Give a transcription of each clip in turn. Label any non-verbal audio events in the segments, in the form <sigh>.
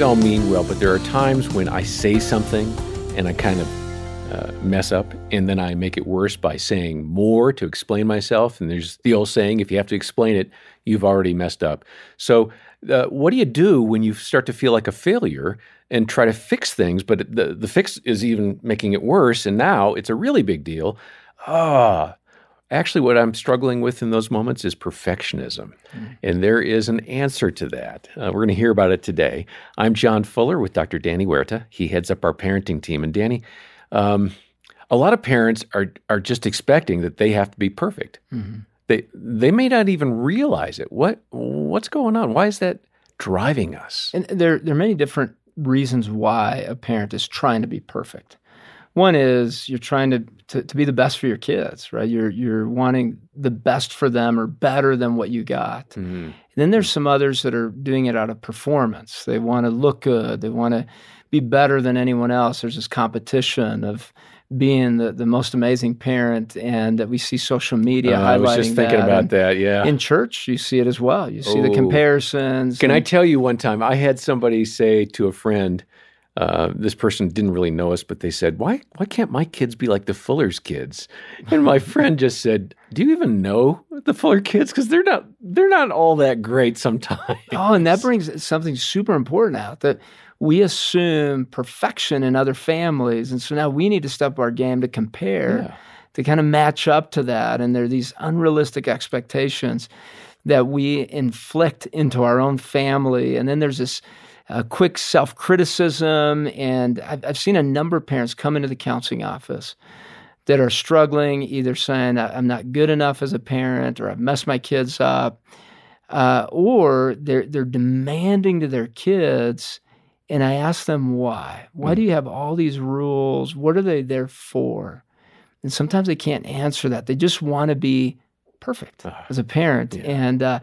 we all mean well, but there are times when I say something and I kind of uh, mess up, and then I make it worse by saying more to explain myself. And there's the old saying, if you have to explain it, you've already messed up. So, uh, what do you do when you start to feel like a failure and try to fix things, but the, the fix is even making it worse, and now it's a really big deal? Ah, Actually, what I'm struggling with in those moments is perfectionism. Mm. And there is an answer to that. Uh, we're going to hear about it today. I'm John Fuller with Dr. Danny Huerta. He heads up our parenting team. And Danny, um, a lot of parents are, are just expecting that they have to be perfect. Mm-hmm. They, they may not even realize it. What, what's going on? Why is that driving us? And there, there are many different reasons why a parent is trying to be perfect. One is you're trying to, to, to be the best for your kids, right? You're you're wanting the best for them or better than what you got. Mm-hmm. Then there's some others that are doing it out of performance. They want to look good. They want to be better than anyone else. There's this competition of being the, the most amazing parent and that we see social media uh, highlighting I was just thinking that. about and that, yeah. In church, you see it as well. You see oh. the comparisons. Can and, I tell you one time, I had somebody say to a friend, uh, this person didn't really know us, but they said, "Why? Why can't my kids be like the Fuller's kids?" And my <laughs> friend just said, "Do you even know the Fuller kids? Because they're not they're not all that great sometimes." Oh, and that brings something super important out that we assume perfection in other families, and so now we need to step our game to compare, yeah. to kind of match up to that. And there are these unrealistic expectations that we inflict into our own family, and then there's this uh, quick self criticism. And I've, I've seen a number of parents come into the counseling office that are struggling, either saying, I'm not good enough as a parent or I've messed my kids up, uh, or they're, they're demanding to their kids. And I ask them why. Why do hmm. you have all these rules? What are they there for? And sometimes they can't answer that. They just want to be perfect as a parent. Yeah. And uh,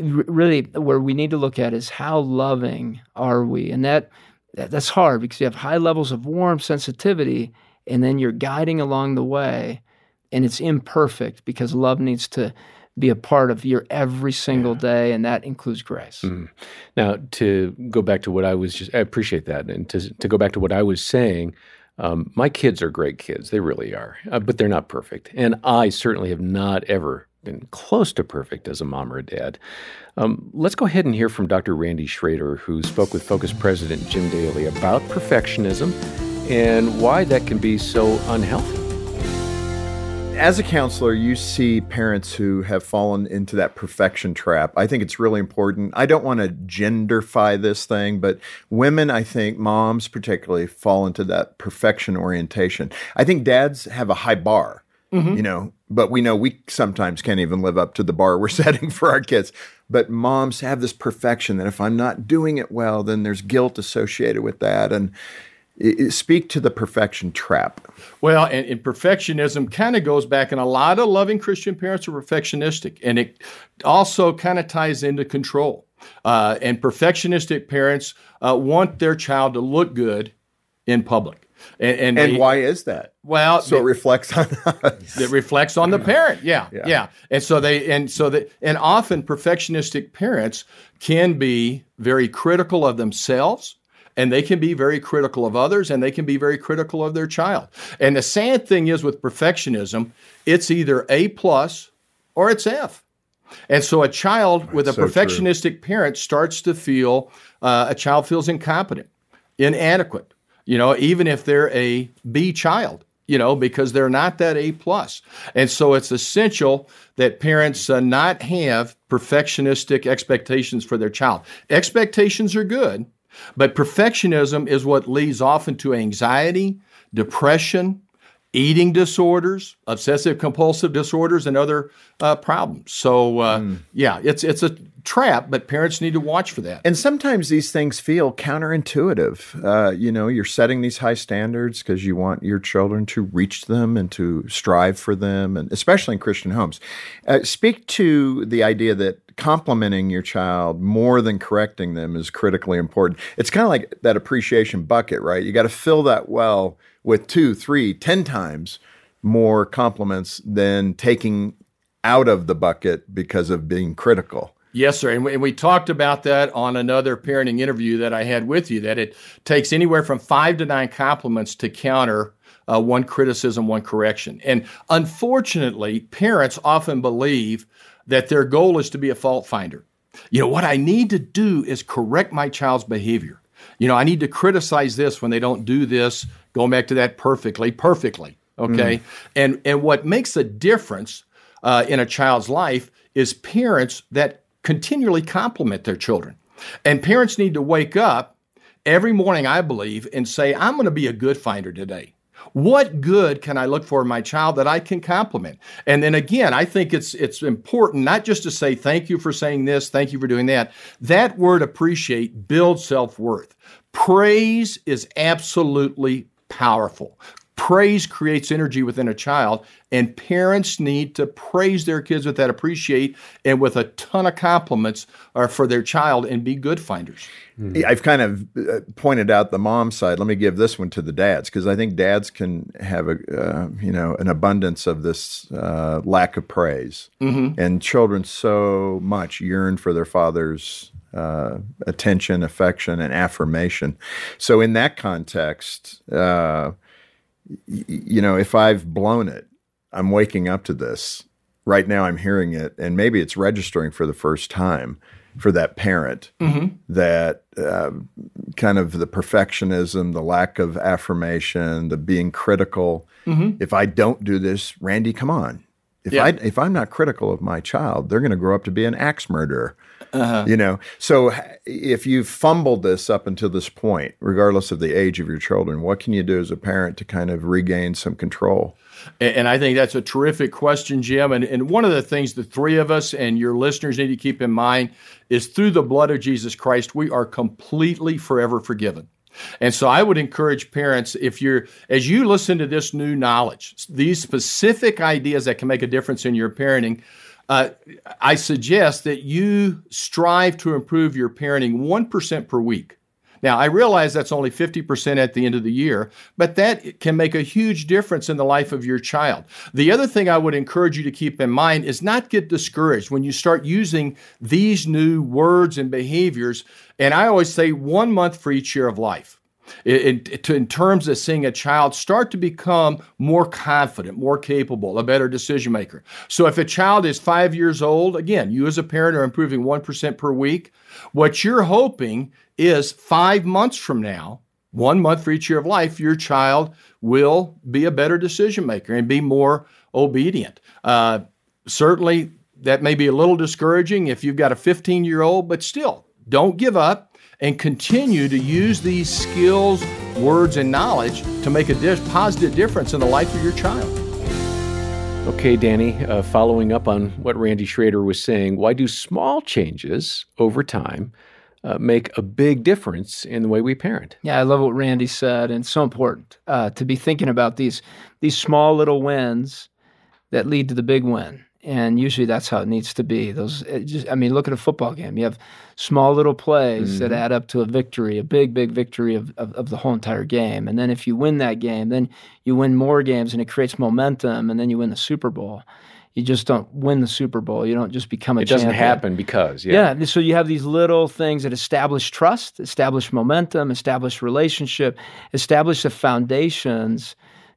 really where we need to look at is how loving are we and that that's hard because you have high levels of warm sensitivity and then you're guiding along the way and it's imperfect because love needs to be a part of your every single yeah. day and that includes grace mm. now to go back to what i was just i appreciate that and to, to go back to what i was saying um, my kids are great kids they really are uh, but they're not perfect and i certainly have not ever been close to perfect as a mom or a dad. Um, let's go ahead and hear from Dr. Randy Schroeder, who spoke with Focus President Jim Daly about perfectionism and why that can be so unhealthy. As a counselor, you see parents who have fallen into that perfection trap. I think it's really important. I don't want to genderfy this thing, but women, I think, moms particularly, fall into that perfection orientation. I think dads have a high bar Mm-hmm. You know, but we know we sometimes can't even live up to the bar <laughs> we're setting for our kids. But moms have this perfection that if I'm not doing it well, then there's guilt associated with that. And it, it, speak to the perfection trap. Well, and, and perfectionism kind of goes back, and a lot of loving Christian parents are perfectionistic, and it also kind of ties into control. Uh, and perfectionistic parents uh, want their child to look good in public. And, and, and why is that? Well, so it, it reflects on us. It reflects on the parent. Yeah, yeah, yeah. And so they and so that and often perfectionistic parents can be very critical of themselves and they can be very critical of others and they can be very critical of their child. And the sad thing is with perfectionism, it's either A plus or it's F. And so a child with a so perfectionistic true. parent starts to feel uh, a child feels incompetent, inadequate, you know, even if they're a B child, you know, because they're not that A plus. And so it's essential that parents uh, not have perfectionistic expectations for their child. Expectations are good, but perfectionism is what leads often to anxiety, depression, eating disorders, obsessive compulsive disorders, and other uh, problems. So, uh, mm. yeah, it's it's a trap, but parents need to watch for that. And sometimes these things feel counterintuitive. Uh, you know, you're setting these high standards because you want your children to reach them and to strive for them, and especially in Christian homes. Uh, speak to the idea that complimenting your child more than correcting them is critically important. It's kind of like that appreciation bucket, right? You got to fill that well with two, three, ten times more compliments than taking out of the bucket because of being critical. Yes, sir. And we, and we, talked about that on another parenting interview that I had with you, that it takes anywhere from five to nine compliments to counter uh, one criticism, one correction. And unfortunately, parents often believe that their goal is to be a fault finder. You know, what I need to do is correct my child's behavior. You know, I need to criticize this when they don't do this, going back to that perfectly, perfectly. Okay. Mm. And, and what makes a difference uh, in a child's life is parents that continually compliment their children. And parents need to wake up every morning, I believe, and say, I'm going to be a good finder today. What good can I look for in my child that I can compliment? And then again, I think it's it's important not just to say thank you for saying this, thank you for doing that. That word appreciate builds self-worth. Praise is absolutely powerful. Praise creates energy within a child, and parents need to praise their kids with that appreciate and with a ton of compliments uh, for their child and be good finders. Mm-hmm. I've kind of uh, pointed out the mom side. Let me give this one to the dads because I think dads can have a uh, you know an abundance of this uh, lack of praise, mm-hmm. and children so much yearn for their father's uh, attention, affection, and affirmation. So in that context, uh, y- you know, if I've blown it, I'm waking up to this. Right now, I'm hearing it, and maybe it's registering for the first time for that parent mm-hmm. that uh, kind of the perfectionism, the lack of affirmation, the being critical. Mm-hmm. If I don't do this, Randy, come on. If yeah. I if I'm not critical of my child, they're going to grow up to be an axe murderer. Uh-huh. You know, so if you've fumbled this up until this point, regardless of the age of your children, what can you do as a parent to kind of regain some control? And I think that's a terrific question, Jim. And, and one of the things the three of us and your listeners need to keep in mind is through the blood of Jesus Christ, we are completely forever forgiven. And so I would encourage parents if you're as you listen to this new knowledge, these specific ideas that can make a difference in your parenting, uh, I suggest that you strive to improve your parenting 1% per week. Now, I realize that's only 50% at the end of the year, but that can make a huge difference in the life of your child. The other thing I would encourage you to keep in mind is not get discouraged when you start using these new words and behaviors. And I always say one month for each year of life. In, terms of seeing a child start to become more confident, more capable, a better decision maker. So, if a child is five years old, again, you as a parent are improving 1% per week. What you're hoping is five months from now, one month for each year of life, your child will be a better decision maker and be more obedient. Uh, certainly, that may be a little discouraging if you've got a 15 year old, but still, don't give up and continue to use these skills, words, and knowledge to make a di- positive difference in the life of your child. Okay, Danny, uh, following up on what Randy Schroeder was saying, why do small changes over time uh, make a big difference in the way we parent. Yeah, I love what Randy said, and it's so important uh, to be thinking about these these small little wins that lead to the big win. And usually that's how it needs to be. Those, just, I mean, look at a football game. You have small little plays mm-hmm. that add up to a victory, a big, big victory of, of, of the whole entire game. And then if you win that game, then you win more games, and it creates momentum, and then you win the Super Bowl you just don't win the Super Bowl. You don't just become a It doesn't champion. happen because, yeah. Yeah. So you have these little things that establish trust, establish momentum, establish relationship, establish the foundations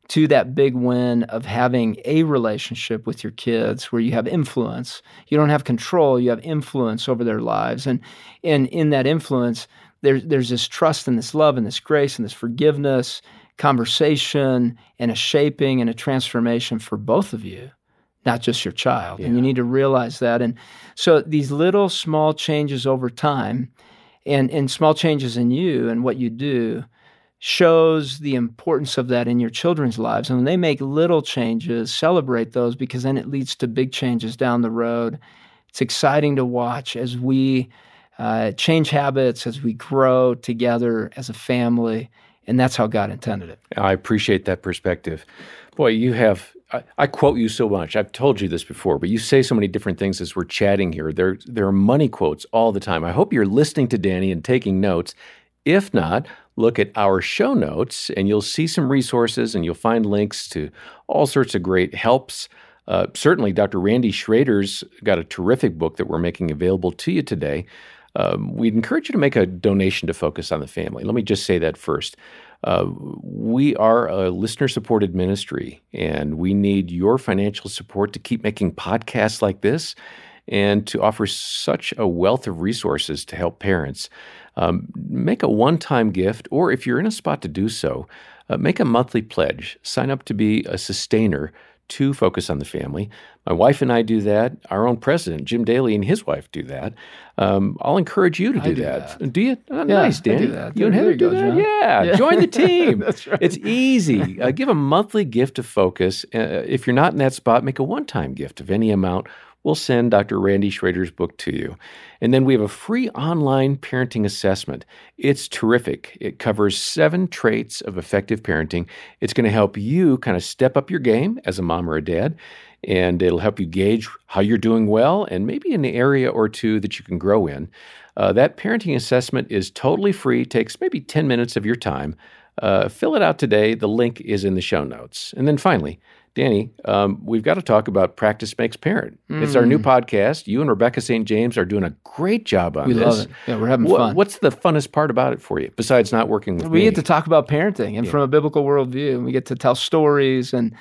to that big win of having a relationship with your kids where you have influence. You don't have control, you have influence over their lives. And, and in that influence, there's, there's this trust and this love and this grace and this forgiveness, conversation, and a shaping and a transformation for both of you not just your child. Yeah. And you need to realize that. And so these little small changes over time and, and small changes in you and what you do shows the importance of that in your children's lives. And when they make little changes, celebrate those because then it leads to big changes down the road. It's exciting to watch as we uh, change habits, as we grow together as a family. And that's how God intended it. I appreciate that perspective. Boy, you have I, I, quote you so much. I've told you this before, but you say so many different things as we're chatting here. There, there are money quotes all the time. I hope you're listening to Danny and taking notes. If not, look at our show notes and you'll see some resources and you'll find links to all sorts of great helps Uh, certainly, Dr. Randy Schroeder's got a terrific book that we're making available to you today. Um, we'd encourage you to make a donation to Focus on the Family. Let me just say that first. Uh, we are a listener supported ministry, and we need your financial support to keep making podcasts like this and to offer such a wealth of resources to help parents. Um, make a one time gift, or if you're in a spot to do so, uh, make a monthly pledge. Sign up to be a sustainer to focus on the family. My wife and I do that. Our own president, Jim Daly, and his wife do that. Um, I'll encourage you to do, do that. that. Do you? Oh, yeah, nice, Dan. do that. You and Heather do go, that? Yeah. Yeah. Join the <laughs> team. That's right. It's easy. Uh, give a monthly gift to Focus. Uh, if you're not in that spot, make a one-time gift of any amount. We'll send Dr. Randy Schroeder's book to you. And then we have a free online parenting assessment. It's terrific. It covers seven traits of effective parenting. It's going to help you kind of step up your game as a mom or a dad, and it'll help you gauge how you're doing well and maybe an area or two that you can grow in. Uh, that parenting assessment is totally free, takes maybe 10 minutes of your time. Uh, fill it out today. The link is in the show notes. And then finally, Danny, um, we've got to talk about Practice Makes Parent. It's our new podcast. You and Rebecca St. James are doing a great job on Mm. We this. love it. Yeah, we're having What- fun. What's the funnest part about it for you, besides not working with we me? get to talk about parenting and from a biblical worldview. We get to tell stories and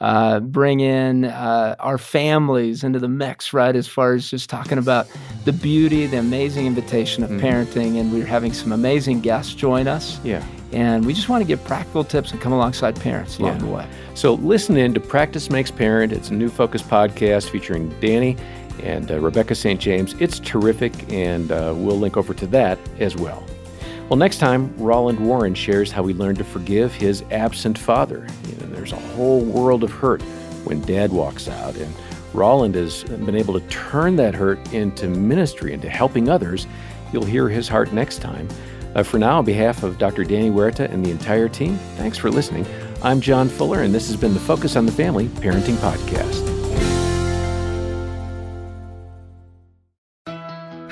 uh, bring in uh, our families into the mix, right? As far as just talking about the beauty, the amazing invitation of parenting. And we're having some amazing guests join us. yeah. And we just want to give practical tips and come alongside parents along Yeah. the way. So listen in to Practice Makes Parent. It's a new Focus podcast featuring Danny and uh, Rebecca St. James. It's terrific, and uh, we'll link over to that as well. Well, next time, Roland Warren shares how he learned to forgive his absent father. You know, there's a whole world of hurt when dad walks out, and Roland has been able to turn that hurt into ministry, into helping others. You'll hear his heart next time. Uh, for now, on behalf of Dr. Danny Huerta and the entire team, thanks for listening. I'm John Fuller, and this has been the Focus on the Family Parenting Podcast.